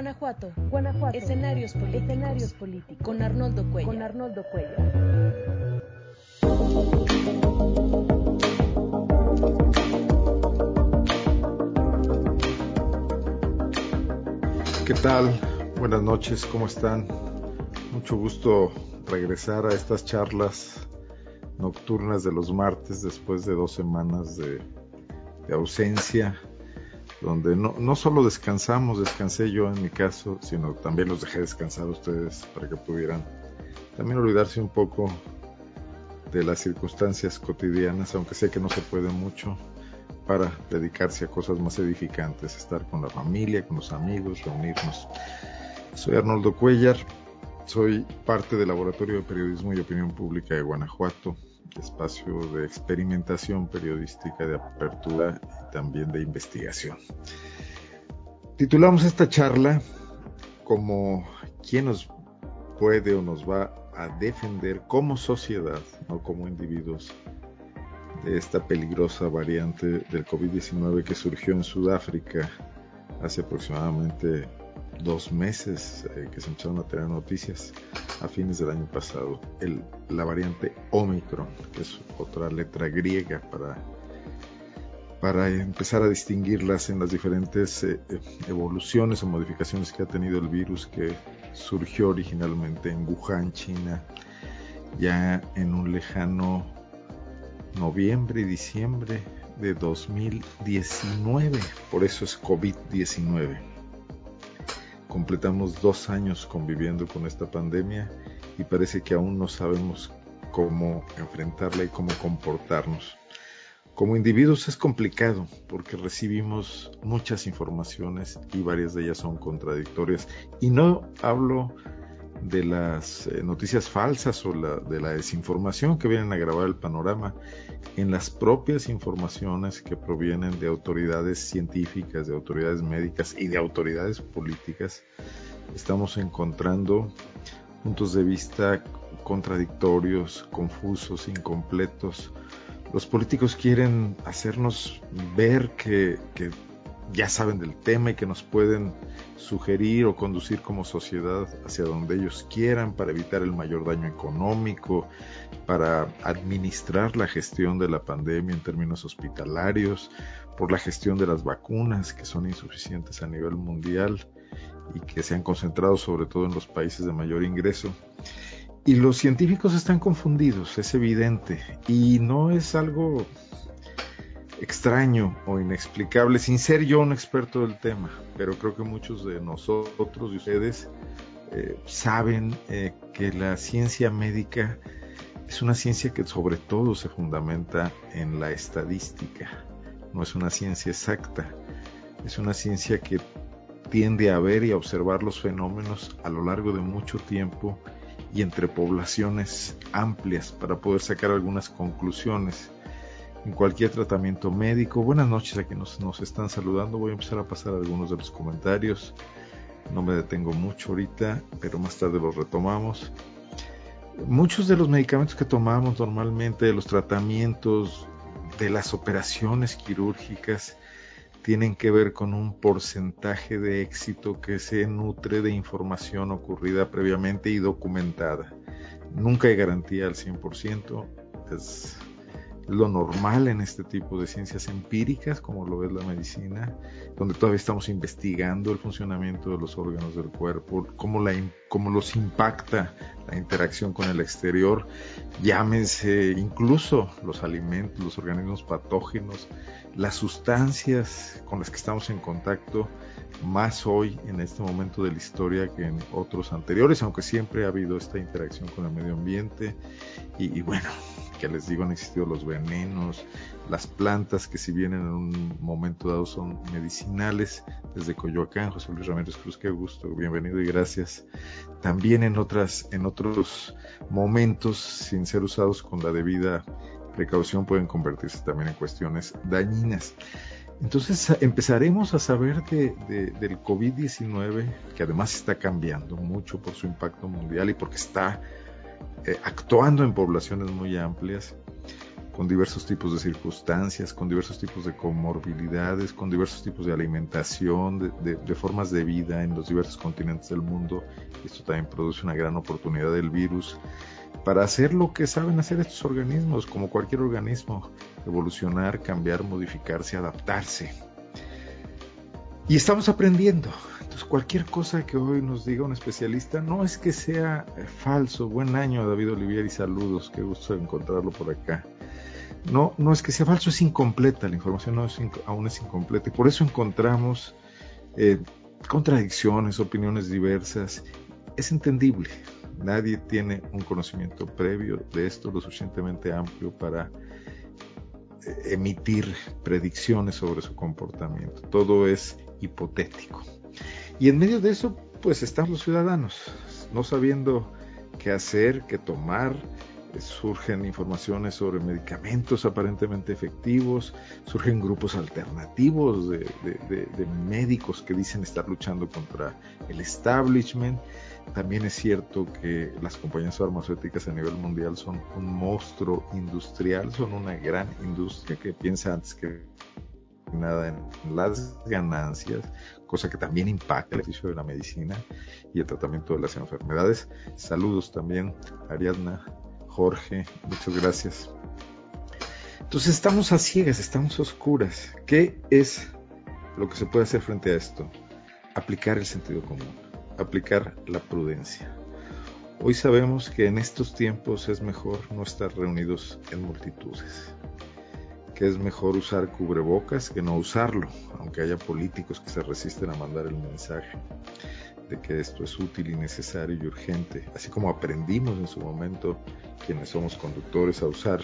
Guanajuato, Guanajuato. Escenarios políticos. Con Arnoldo Cuellar. ¿Qué tal? Buenas noches, ¿cómo están? Mucho gusto regresar a estas charlas nocturnas de los martes después de dos semanas de ausencia donde no, no solo descansamos, descansé yo en mi caso, sino también los dejé descansar a ustedes para que pudieran también olvidarse un poco de las circunstancias cotidianas, aunque sé que no se puede mucho, para dedicarse a cosas más edificantes, estar con la familia, con los amigos, reunirnos. Soy Arnoldo Cuellar, soy parte del Laboratorio de Periodismo y Opinión Pública de Guanajuato, espacio de experimentación periodística, de apertura y también de investigación. Titulamos esta charla como quién nos puede o nos va a defender como sociedad, no como individuos, de esta peligrosa variante del COVID-19 que surgió en Sudáfrica hace aproximadamente dos meses eh, que se empezaron a tener noticias a fines del año pasado. El, la variante Omicron, que es otra letra griega para, para empezar a distinguirlas en las diferentes eh, evoluciones o modificaciones que ha tenido el virus que surgió originalmente en Wuhan, China, ya en un lejano noviembre y diciembre de 2019. Por eso es COVID-19 completamos dos años conviviendo con esta pandemia y parece que aún no sabemos cómo enfrentarla y cómo comportarnos. Como individuos es complicado porque recibimos muchas informaciones y varias de ellas son contradictorias. Y no hablo de las eh, noticias falsas o la, de la desinformación que vienen a grabar el panorama en las propias informaciones que provienen de autoridades científicas, de autoridades médicas y de autoridades políticas, estamos encontrando puntos de vista contradictorios, confusos, incompletos. Los políticos quieren hacernos ver que, que ya saben del tema y que nos pueden sugerir o conducir como sociedad hacia donde ellos quieran para evitar el mayor daño económico, para administrar la gestión de la pandemia en términos hospitalarios, por la gestión de las vacunas que son insuficientes a nivel mundial y que se han concentrado sobre todo en los países de mayor ingreso. Y los científicos están confundidos, es evidente, y no es algo extraño o inexplicable, sin ser yo un experto del tema, pero creo que muchos de nosotros y ustedes eh, saben eh, que la ciencia médica es una ciencia que sobre todo se fundamenta en la estadística, no es una ciencia exacta, es una ciencia que tiende a ver y a observar los fenómenos a lo largo de mucho tiempo y entre poblaciones amplias para poder sacar algunas conclusiones en cualquier tratamiento médico. Buenas noches a quienes nos, están saludando. Voy a empezar a pasar algunos de los comentarios. No me detengo mucho ahorita, pero más tarde los retomamos. Muchos de los medicamentos que tomamos normalmente, de los tratamientos, de las operaciones quirúrgicas, tienen que ver con un porcentaje de éxito que se nutre de información ocurrida previamente y documentada. Nunca hay garantía al 100%, es lo normal en este tipo de ciencias empíricas, como lo es la medicina, donde todavía estamos investigando el funcionamiento de los órganos del cuerpo, cómo, la, cómo los impacta la interacción con el exterior, llámense incluso los alimentos, los organismos patógenos, las sustancias con las que estamos en contacto, más hoy en este momento de la historia que en otros anteriores, aunque siempre ha habido esta interacción con el medio ambiente y, bueno, que les digo han existido los venenos, las plantas que si bien en un momento dado son medicinales, desde Coyoacán, José Luis Ramírez Cruz, qué gusto, bienvenido y gracias. También en otras, en otros momentos, sin ser usados con la debida precaución, pueden convertirse también en cuestiones dañinas. Entonces empezaremos a saber de, del COVID-19, que además está cambiando mucho por su impacto mundial y porque está eh, actuando en poblaciones muy amplias, con diversos tipos de circunstancias, con diversos tipos de comorbilidades, con diversos tipos de alimentación, de, formas de vida en los diversos continentes del mundo. Esto también produce una gran oportunidad del virus para hacer lo que saben hacer estos organismos, como cualquier organismo, evolucionar, cambiar, modificarse, adaptarse. Y estamos aprendiendo. Entonces, cualquier cosa que hoy nos diga un especialista, no es que sea falso. Buen año, David Olivier, y saludos. Qué gusto encontrarlo por acá. No, no es que sea falso, es incompleta. La información aún es incompleta. Y por eso encontramos eh, contradicciones, opiniones diversas. Es entendible. Nadie tiene un conocimiento previo de esto lo suficientemente amplio para eh, emitir predicciones sobre su comportamiento. Todo es hipotético. Y en medio de eso, pues están los ciudadanos, no sabiendo qué hacer, qué tomar. Surgen informaciones sobre medicamentos aparentemente efectivos, surgen grupos alternativos de, de médicos que dicen estar luchando contra el establishment. También es cierto que las compañías farmacéuticas a nivel mundial son un monstruo industrial, son una gran industria que piensa antes que nada en las ganancias, cosa que también impacta el ejercicio de la medicina y el tratamiento de las enfermedades. Saludos también, Ariadna, Jorge, muchas gracias. Entonces estamos a ciegas, estamos oscuras. ¿Qué es lo que se puede hacer frente a esto? Aplicar el sentido común, aplicar la prudencia. Hoy sabemos que en estos tiempos es mejor no estar reunidos en multitudes que es mejor usar cubrebocas que no usarlo, aunque haya políticos que se resisten a mandar el mensaje de que esto es útil y necesario y urgente, así como aprendimos en su momento quienes somos conductores a usar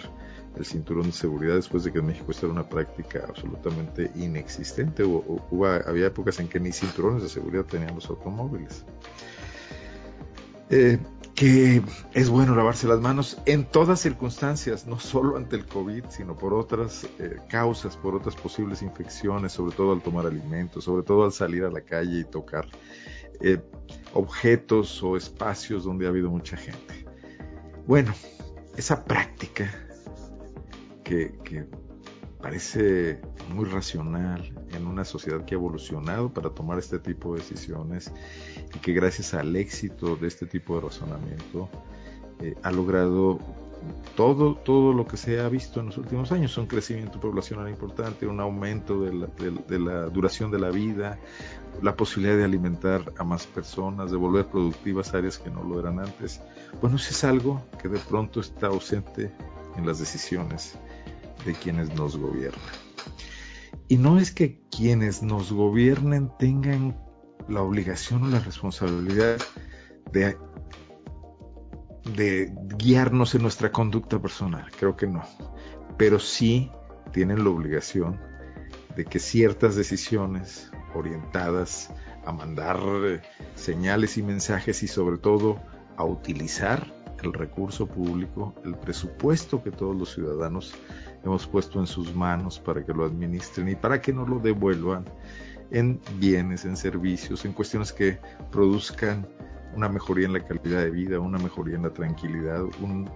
el cinturón de seguridad después de que en México esta era una práctica absolutamente inexistente. Hubo, había épocas en que ni cinturones de seguridad tenían los automóviles. Eh, que es bueno lavarse las manos en todas circunstancias, no solo ante el COVID, sino por otras eh, causas, por otras posibles infecciones, sobre todo al tomar alimentos, sobre todo al salir a la calle y tocar eh, objetos o espacios donde ha habido mucha gente. Bueno, esa práctica que, que parece muy racional en una sociedad que ha evolucionado para tomar este tipo de decisiones y que gracias al éxito de este tipo de razonamiento eh, ha logrado todo, todo lo que se ha visto en los últimos años, un crecimiento poblacional importante, un aumento de la, de la duración de la vida, la posibilidad de alimentar a más personas, de volver productivas áreas que no lo eran antes. Bueno, eso es algo que de pronto está ausente en las decisiones de quienes nos gobiernan. Y no es que quienes nos gobiernen tengan la obligación o la responsabilidad de, de guiarnos en nuestra conducta personal, creo que no, pero sí tienen la obligación de que ciertas decisiones orientadas a mandar eh, señales y mensajes y sobre todo a utilizar el recurso público, el presupuesto que todos los ciudadanos hemos puesto en sus manos para que lo administren y para que nos lo devuelvan en bienes, en servicios, en cuestiones que produzcan una mejoría en la calidad de vida, una mejoría en la tranquilidad, un,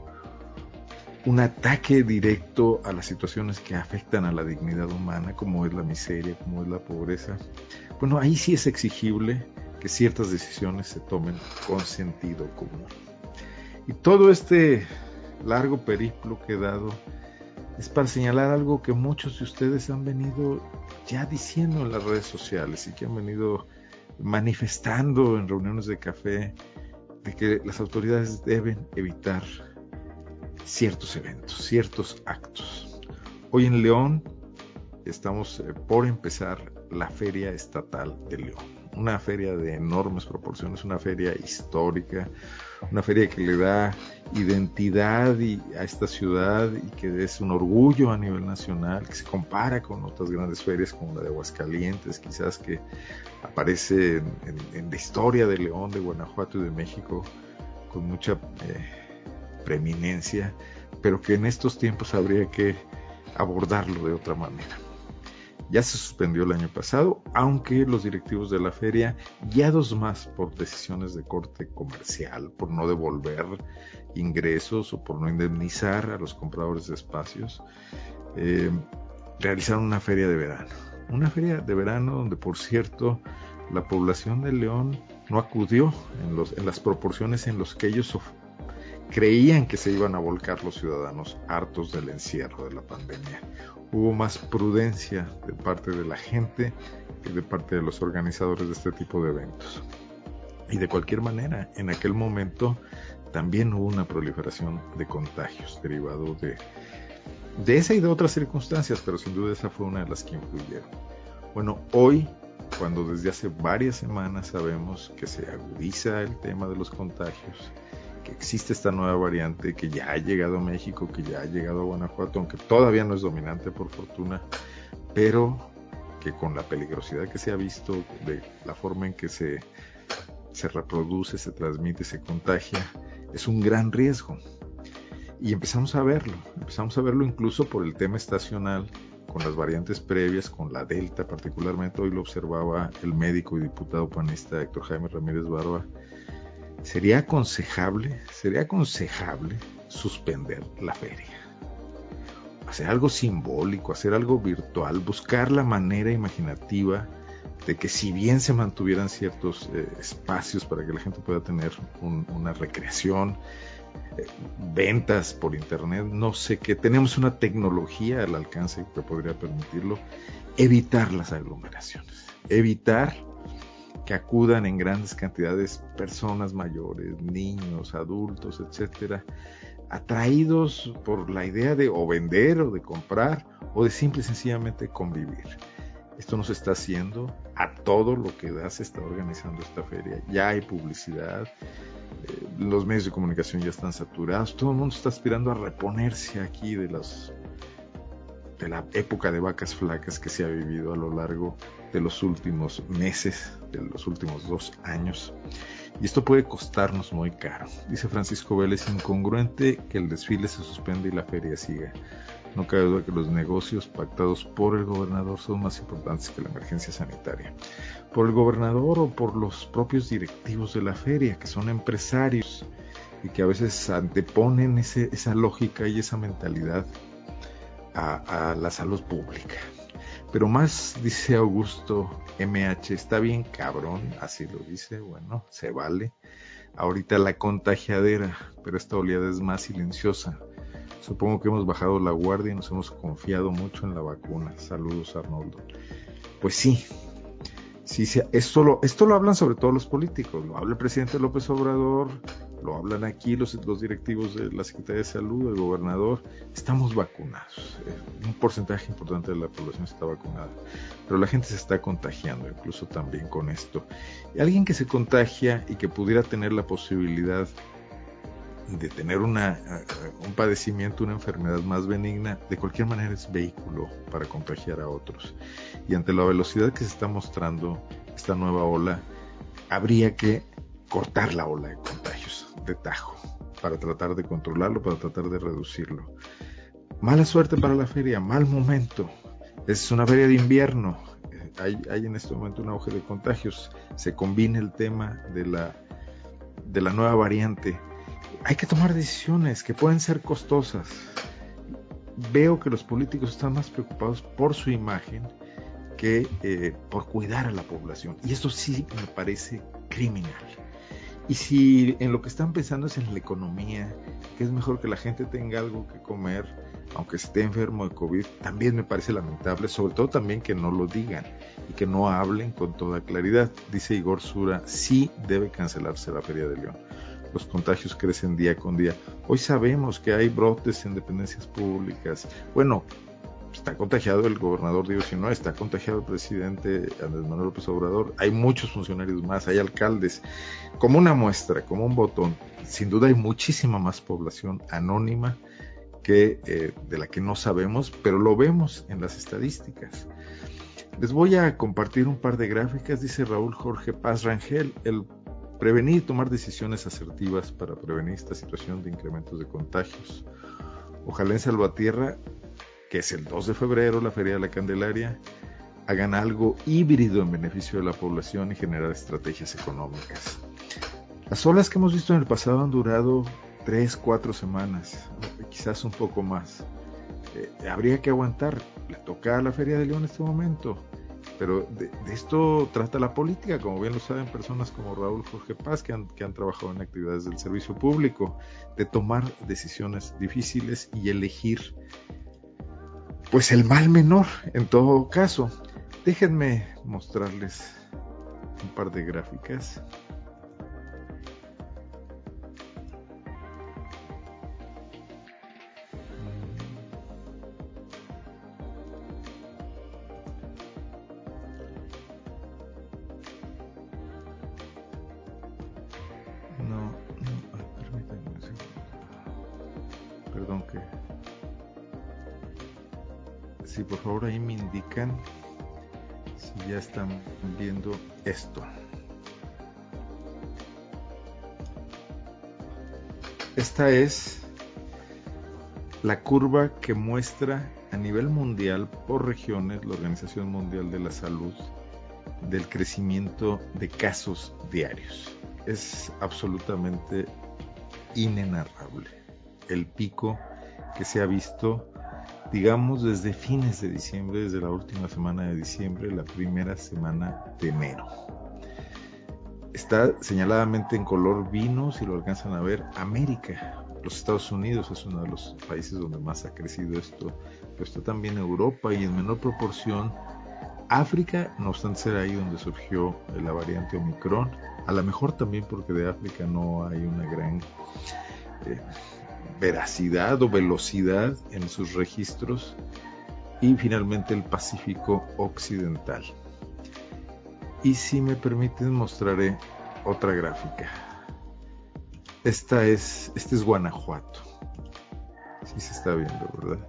un ataque directo a las situaciones que afectan a la dignidad humana, como es la miseria, como es la pobreza. Bueno, ahí sí es exigible que ciertas decisiones se tomen con sentido común. Y todo este largo periplo que he dado es para señalar algo que muchos de ustedes han venido ya diciendo en las redes sociales y que han venido manifestando en reuniones de café de que las autoridades deben evitar ciertos eventos, ciertos actos. Hoy en León estamos eh, por empezar la Feria Estatal de León una feria de enormes proporciones, una feria histórica, una feria que le da identidad a esta ciudad y que es un orgullo a nivel nacional, que se compara con otras grandes ferias como la de Aguascalientes, quizás que aparece en, la historia de León, de Guanajuato y de México con mucha eh, preeminencia, pero que en estos tiempos habría que abordarlo de otra manera. Ya se suspendió el año pasado, aunque los directivos de la feria, guiados más por decisiones de corte comercial, por no devolver ingresos o por no indemnizar a los compradores de espacios, eh, realizaron una feria de verano. Una feria de verano donde, por cierto, la población de León no acudió en, los, en las proporciones en las que ellos creían que se iban a volcar los ciudadanos hartos del encierro de la pandemia hubo más prudencia de parte de la gente que de parte de los organizadores de este tipo de eventos. Y de cualquier manera, en aquel momento también hubo una proliferación de contagios derivado de, de esa y de otras circunstancias, pero sin duda esa fue una de las que influyeron. Bueno, hoy, cuando desde hace varias semanas sabemos que se agudiza el tema de los contagios, existe esta nueva variante que ya ha llegado a México, que ya ha llegado a Guanajuato, aunque todavía no es dominante por fortuna, pero que con la peligrosidad que se ha visto, de la forma en que se, se reproduce, se transmite, se contagia, es un gran riesgo. Y empezamos a verlo, empezamos a verlo incluso por el tema estacional, con las variantes previas, con la Delta particularmente, hoy lo observaba el médico y diputado panista Héctor Jaime Ramírez Barba, sería aconsejable, sería aconsejable suspender la feria. Hacer algo simbólico, hacer algo virtual, buscar la manera imaginativa de que si bien se mantuvieran ciertos eh, espacios para que la gente pueda tener una recreación, eh, ventas por internet, no sé qué, tenemos una tecnología al alcance que podría permitirlo, evitar las aglomeraciones, evitar que acudan en grandes cantidades personas mayores, niños, adultos, etcétera, atraídos por la idea de o vender o de comprar o de simple y sencillamente convivir. Esto no se está haciendo, a todo lo que da se está organizando esta feria, ya hay publicidad, eh, los medios de comunicación ya están saturados, todo el mundo está aspirando a reponerse aquí de las de la época de vacas flacas que se ha vivido a lo largo de los últimos meses, de los últimos dos años. Y esto puede costarnos muy caro. Dice Francisco Vélez, incongruente que el desfile se suspenda y la feria siga. No cabe duda que los negocios pactados por el gobernador son más importantes que la emergencia sanitaria. Por el gobernador o por los propios directivos de la feria, que son empresarios y que a veces anteponen esa lógica y esa mentalidad a, la salud pública. Pero más, dice Augusto MH, está bien cabrón, así lo dice, bueno, se vale. Ahorita la contagiadera, pero esta oleada es más silenciosa. Supongo que hemos bajado la guardia y nos hemos confiado mucho en la vacuna. Saludos, Arnoldo. Pues sí, sí, esto, lo, esto lo hablan sobre todo los políticos. Lo habla el presidente López Obrador, lo hablan aquí los, los directivos de la Secretaría de Salud, el gobernador, estamos vacunados. Un porcentaje importante de la población está vacunada, pero la gente se está contagiando, incluso también con esto. Alguien que se contagia y que pudiera tener la posibilidad de tener una, eh, un padecimiento, una enfermedad más benigna, de cualquier manera es vehículo para contagiar a otros. Y ante la velocidad que se está mostrando esta nueva ola, habría que cortar la ola de contagios de tajo para tratar de controlarlo, para tratar de reducirlo. Mala suerte para la feria, mal momento. Es una feria de invierno. Hay, hay en este momento un auge de contagios. Se combina el tema de la, de la nueva variante. Hay que tomar decisiones que pueden ser costosas. Veo que los políticos están más preocupados por su imagen que eh, por cuidar a la población. Y eso sí me parece criminal. Y si en lo que están pensando es en la economía, que es mejor que la gente tenga algo que comer, aunque esté enfermo de COVID, también me parece lamentable, sobre todo también que no lo digan y que no hablen con toda claridad. Dice Igor Sura, sí debe cancelarse la Feria de León. Los contagios crecen día con día. Hoy sabemos que hay brotes en dependencias públicas. Bueno, está contagiado el gobernador Diego no está contagiado el presidente Andrés Manuel López Obrador, hay muchos funcionarios más, hay alcaldes, como una muestra, como un botón. Sin duda hay muchísima más población anónima que eh, de la que no sabemos, pero lo vemos en las estadísticas. Les voy a compartir un par de gráficas, dice Raúl Jorge Paz Rangel, el prevenir tomar decisiones asertivas para prevenir esta situación de incrementos de contagios. Ojalá en Salvatierra que es el 2 de febrero, la Feria de la Candelaria, hagan algo híbrido en beneficio de la población y generar estrategias económicas. Las olas que hemos visto en el pasado han durado tres, cuatro semanas, quizás un poco más. Eh, habría que aguantar. Le toca a la Feria de León en este momento. Pero de, esto trata la política, como bien lo saben personas como Raúl Jorge Paz, que han, que han trabajado en actividades del servicio público, de tomar decisiones difíciles y elegir pues el mal menor en todo caso. Déjenme mostrarles un par de gráficas. Si ya están viendo esto. Esta es la curva que muestra a nivel mundial por regiones la Organización Mundial de la Salud del crecimiento de casos diarios. Es absolutamente inenarrable el pico que se ha visto digamos desde fines de diciembre, desde la última semana de diciembre, la primera semana de enero. Está señaladamente en color vino, si lo alcanzan a ver, América. Los Estados Unidos es uno de los países donde más ha crecido esto, pero está también Europa y en menor proporción África, no obstante ser ahí donde surgió la variante Omicron, a lo mejor también porque de África no hay una gran eh, veracidad o velocidad en sus registros y finalmente el Pacífico Occidental. Y si me permiten mostraré otra gráfica. Esta es, este es Guanajuato. Si se está viendo, ¿verdad?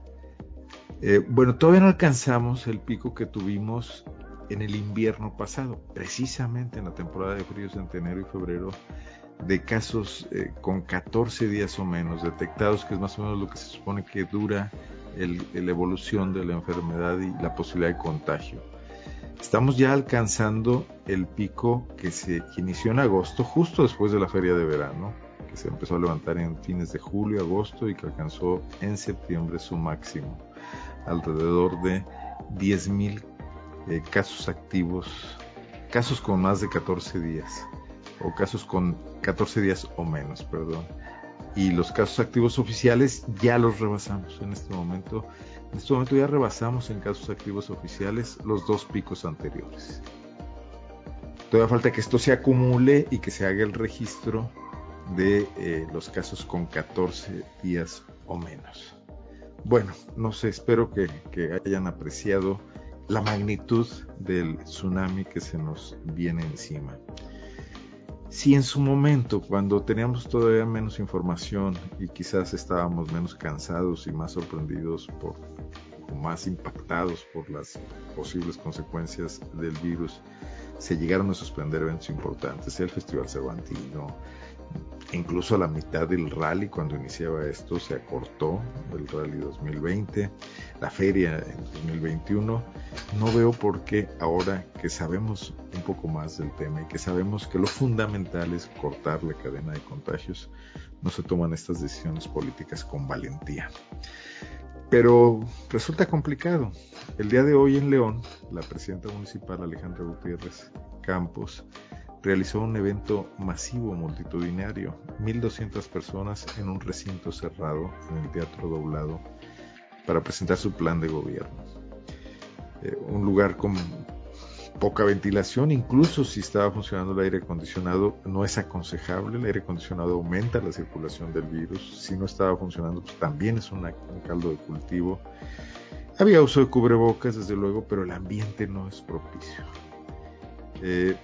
Eh, bueno, todavía no alcanzamos el pico que tuvimos en el invierno pasado, precisamente en la temporada de fríos entre enero y febrero de casos eh, con 14 días o menos detectados, que es más o menos lo que se supone que dura la evolución de la enfermedad y la posibilidad de contagio. Estamos ya alcanzando el pico que se inició en agosto, justo después de la feria de verano, que se empezó a levantar en fines de julio, agosto y que alcanzó en septiembre su máximo, alrededor de 10.000 eh, casos activos, casos con más de 14 días o casos con 14 días o menos, perdón. Y los casos activos oficiales ya los rebasamos en este momento. En este momento ya rebasamos en casos activos oficiales los dos picos anteriores. Todavía falta que esto se acumule y que se haga el registro de eh, los casos con 14 días o menos. Bueno, no sé, espero que, que hayan apreciado la magnitud del tsunami que se nos viene encima. Si en su momento, cuando teníamos todavía menos información y quizás estábamos menos cansados y más sorprendidos por, o más impactados por las posibles consecuencias del virus, se llegaron a suspender eventos importantes, el Festival Cervantino, incluso a la mitad del rally cuando iniciaba esto se acortó el rally 2020, la feria en 2021. No veo por qué ahora que sabemos un poco más del tema y que sabemos que lo fundamental es cortar la cadena de contagios, no se toman estas decisiones políticas con valentía. Pero resulta complicado. El día de hoy en León, la presidenta municipal Alejandra Gutiérrez Campos realizó un evento masivo multitudinario, 1.200 personas en un recinto cerrado en el Teatro Doblado para presentar su plan de gobierno. Eh, un lugar con poca ventilación, incluso si estaba funcionando el aire acondicionado, no es aconsejable, el aire acondicionado aumenta la circulación del virus, si no estaba funcionando, pues también es un caldo de cultivo. Había uso de cubrebocas, desde luego, pero el ambiente no es propicio. Eh,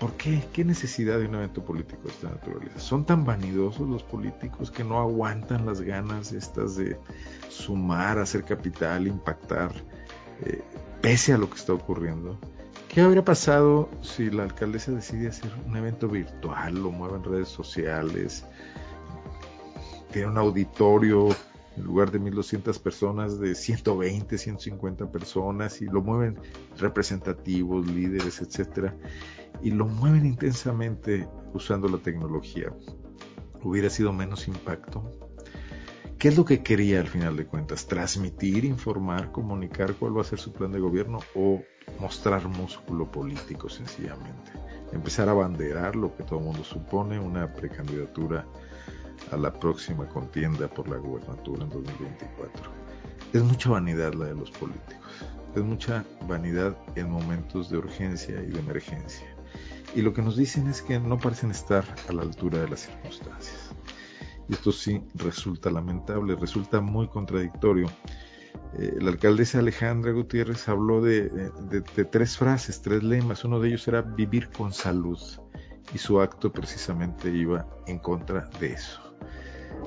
¿Por qué? ¿Qué necesidad de un evento político de esta naturaleza? Son tan vanidosos los políticos que no aguantan las ganas estas de sumar, hacer capital, impactar, eh, pese a lo que está ocurriendo. ¿Qué habría pasado si la alcaldesa decide hacer un evento virtual, lo mueve en redes sociales, tiene un auditorio en lugar de 1200 personas, de 120, 150 personas, y lo mueven representativos, líderes, etcétera, y lo mueven intensamente usando la tecnología. Hubiera sido menos impacto. ¿Qué es lo que quería al final de cuentas? ¿Transmitir, informar, comunicar cuál va a ser su plan de gobierno o mostrar músculo político sencillamente? Empezar a banderar lo que todo el mundo supone, una precandidatura a la próxima contienda por la gubernatura en 2024. Es mucha vanidad la de los políticos, es mucha vanidad en momentos de urgencia y de emergencia. Y lo que nos dicen es que no parecen estar a la altura de las circunstancias. Y esto sí resulta lamentable, resulta muy contradictorio. Eh, la alcaldesa Alejandra Gutiérrez habló de, tres frases, tres lemas. Uno de ellos era vivir con salud. Y su acto precisamente iba en contra de eso.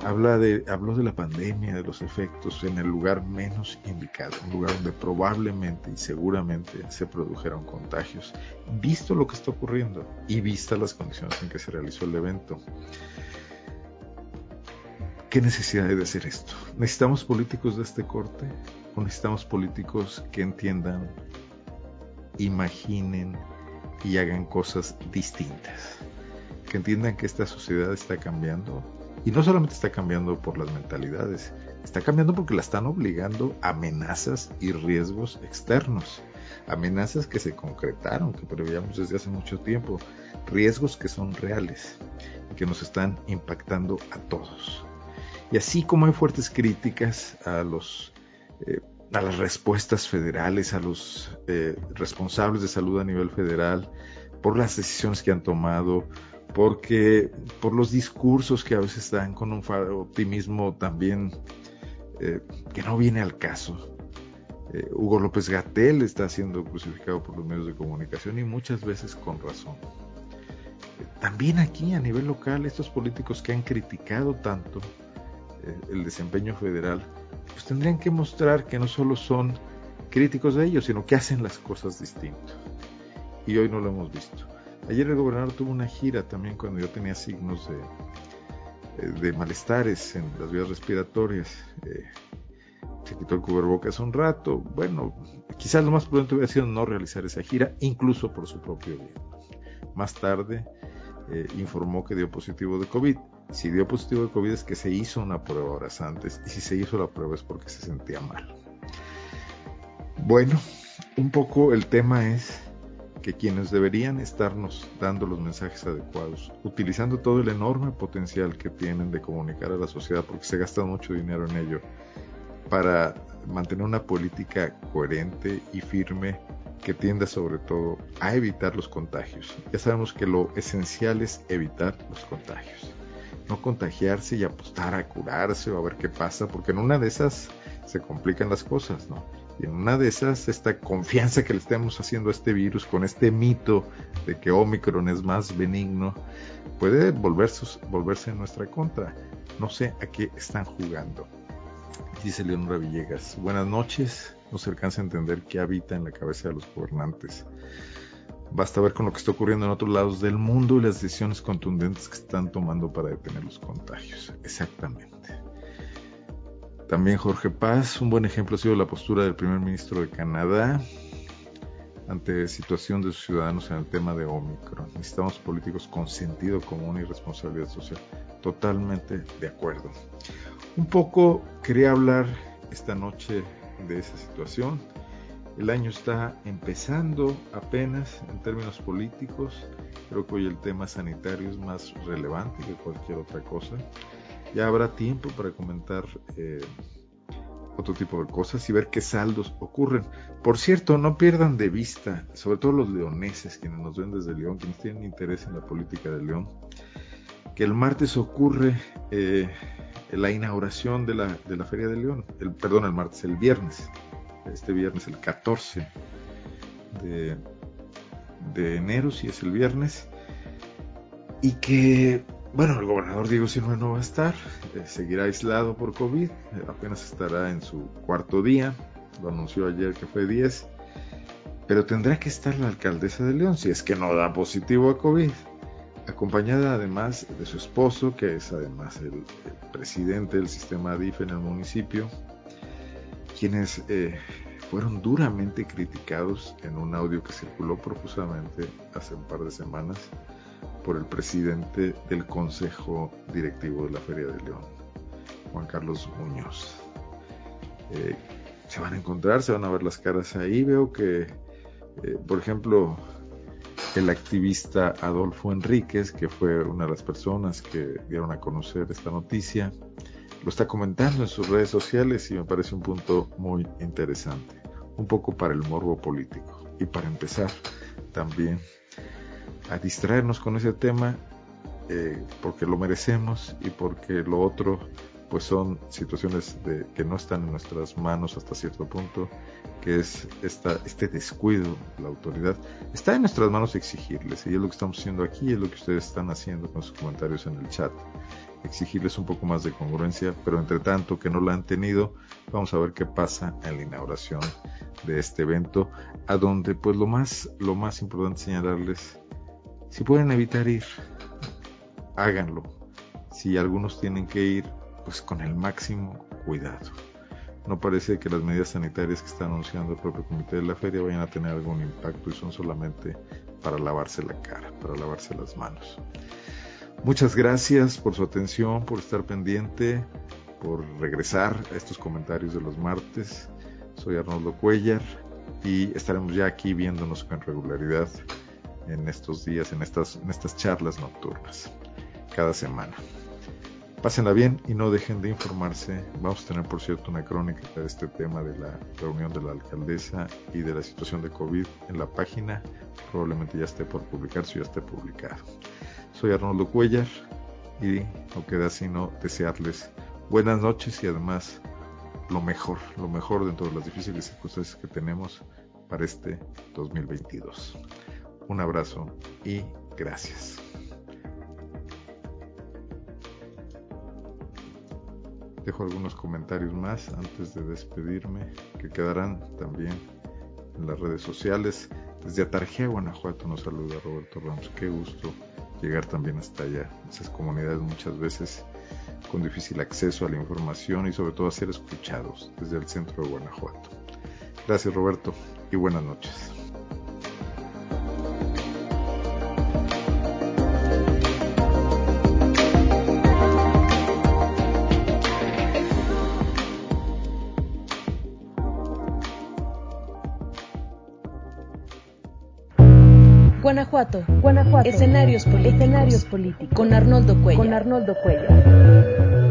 Habla de, habló de la pandemia, de los efectos en el lugar menos indicado, un lugar donde probablemente y seguramente se produjeron contagios, visto lo que está ocurriendo y vistas las condiciones en que se realizó el evento. ¿Qué necesidad hay de hacer esto? ¿Necesitamos políticos de este corte? ¿O necesitamos políticos que entiendan, imaginen y hagan cosas distintas? Que entiendan que esta sociedad está cambiando, y no solamente está cambiando por las mentalidades, está cambiando porque la están obligando a amenazas y riesgos externos. Amenazas que se concretaron, que preveíamos desde hace mucho tiempo. Riesgos que son reales y que nos están impactando a todos. Y así como hay fuertes críticas a los eh, a las respuestas federales, a los eh, responsables de salud a nivel federal, por las decisiones que han tomado, porque por los discursos que a veces dan con un optimismo también eh, que no viene al caso. Eh, Hugo López Gatel está siendo crucificado por los medios de comunicación y muchas veces con razón. Eh, también aquí a nivel local, estos políticos que han criticado tanto el desempeño federal, pues tendrían que mostrar que no solo son críticos de ellos, sino que hacen las cosas distintas. Y hoy no lo hemos visto. Ayer el gobernador tuvo una gira también cuando yo tenía signos de, eh, malestares en las vías respiratorias. Eh, se quitó el cubrebocas un rato. Bueno, quizás lo más prudente hubiera sido no realizar esa gira, incluso por su propio bien. Más tarde eh, informó que dio positivo de COVID. Si dio positivo de COVID es que se hizo una prueba horas antes y si se hizo la prueba es porque se sentía mal. Bueno, un poco el tema es que quienes deberían estarnos dando los mensajes adecuados, utilizando todo el enorme potencial que tienen de comunicar a la sociedad, porque se gasta mucho dinero en ello, para mantener una política coherente y firme que tienda sobre todo a evitar los contagios. Ya sabemos que lo esencial es evitar los contagios. No contagiarse y apostar a curarse o a ver qué pasa, porque en una de esas se complican las cosas, ¿no? Y en una de esas, esta confianza que le estamos haciendo a este virus, con este mito de que Omicron es más benigno, puede volverse, volverse en nuestra contra. No sé a qué están jugando. Dice Leonora Villegas, buenas noches. No se alcanza a entender qué habita en la cabeza de los gobernantes. Basta ver con lo que está ocurriendo en otros lados del mundo y las decisiones contundentes que están tomando para detener los contagios. Exactamente. También Jorge Paz, un buen ejemplo ha sido la postura del primer ministro de Canadá ante situación de sus ciudadanos en el tema de Omicron. Necesitamos políticos con sentido común y responsabilidad social. Totalmente de acuerdo. Un poco quería hablar esta noche de esa situación. El año está empezando apenas en términos políticos. Creo que hoy el tema sanitario es más relevante que cualquier otra cosa ya habrá tiempo para comentar eh, otro tipo de cosas y ver qué saldos ocurren. Por cierto, no pierdan de vista, sobre todo los leoneses, quienes nos ven desde León, quienes tienen interés en la política de León, que el martes ocurre eh, la inauguración de la, de la Feria de León, el, perdón, el martes, el viernes, este viernes, el 14 de, de enero, si es el viernes, y que bueno, el gobernador Diego Sinue no va a estar, eh, seguirá aislado por COVID, eh, apenas estará en su cuarto día, lo anunció ayer que fue 10, pero tendrá que estar la alcaldesa de León si es que no da positivo a COVID. acompañada además de su esposo, que es además el, presidente del sistema DIF en el municipio, quienes eh, fueron duramente criticados en un audio que circuló profusamente hace un par de semanas por el presidente del Consejo Directivo de la Feria de León, Juan Carlos Muñoz. Eh, se van a encontrar, se van a ver las caras ahí. Veo que, eh, por ejemplo, el activista Adolfo Enríquez, que fue una de las personas que dieron a conocer esta noticia, lo está comentando en sus redes sociales y me parece un punto muy interesante, un poco para el morbo político y para empezar también a distraernos con ese tema eh, porque lo merecemos y porque lo otro pues son situaciones de, que no están en nuestras manos hasta cierto punto, que es esta, este descuido de la autoridad. Está en nuestras manos exigirles, y es lo que estamos haciendo aquí, es lo que ustedes están haciendo con sus comentarios en el chat. Exigirles un poco más de congruencia, pero entre tanto que no la han tenido, vamos a ver qué pasa en la inauguración de este evento, a donde pues lo más, lo más importante señalarles, si pueden evitar ir, háganlo. Si algunos tienen que ir, pues con el máximo cuidado. No parece que las medidas sanitarias que está anunciando el propio comité de la feria vayan a tener algún impacto y son solamente para lavarse la cara, para lavarse las manos. Muchas gracias por su atención, por estar pendiente, por regresar a estos comentarios de los martes. Soy Arnoldo Cuellar y estaremos ya aquí viéndonos con regularidad en estos días, en estas, en estas charlas nocturnas, cada semana. Pásenla bien y no dejen de informarse. Vamos a tener, por cierto, una crónica de este tema de la reunión de la alcaldesa y de la situación de COVID en la página. Probablemente ya esté por publicarse ya esté publicado. Soy Arnoldo Cuellar y no queda sino desearles buenas noches y además lo mejor, lo mejor dentro de las difíciles circunstancias que tenemos para este 2022. Un abrazo y gracias. Dejo algunos comentarios más antes de despedirme que quedarán también en las redes sociales. Desde Atarjea, Guanajuato, nos saluda Roberto Ramos. Qué gusto llegar también hasta allá. Esas comunidades muchas veces con difícil acceso a la información y sobre todo a ser escuchados desde el centro de Guanajuato. Gracias Roberto y buenas noches. Guanajuato, Guanajuato. Escenarios políticos. Escenarios políticos. Con Arnoldo Cuello. Con Arnoldo Cuello.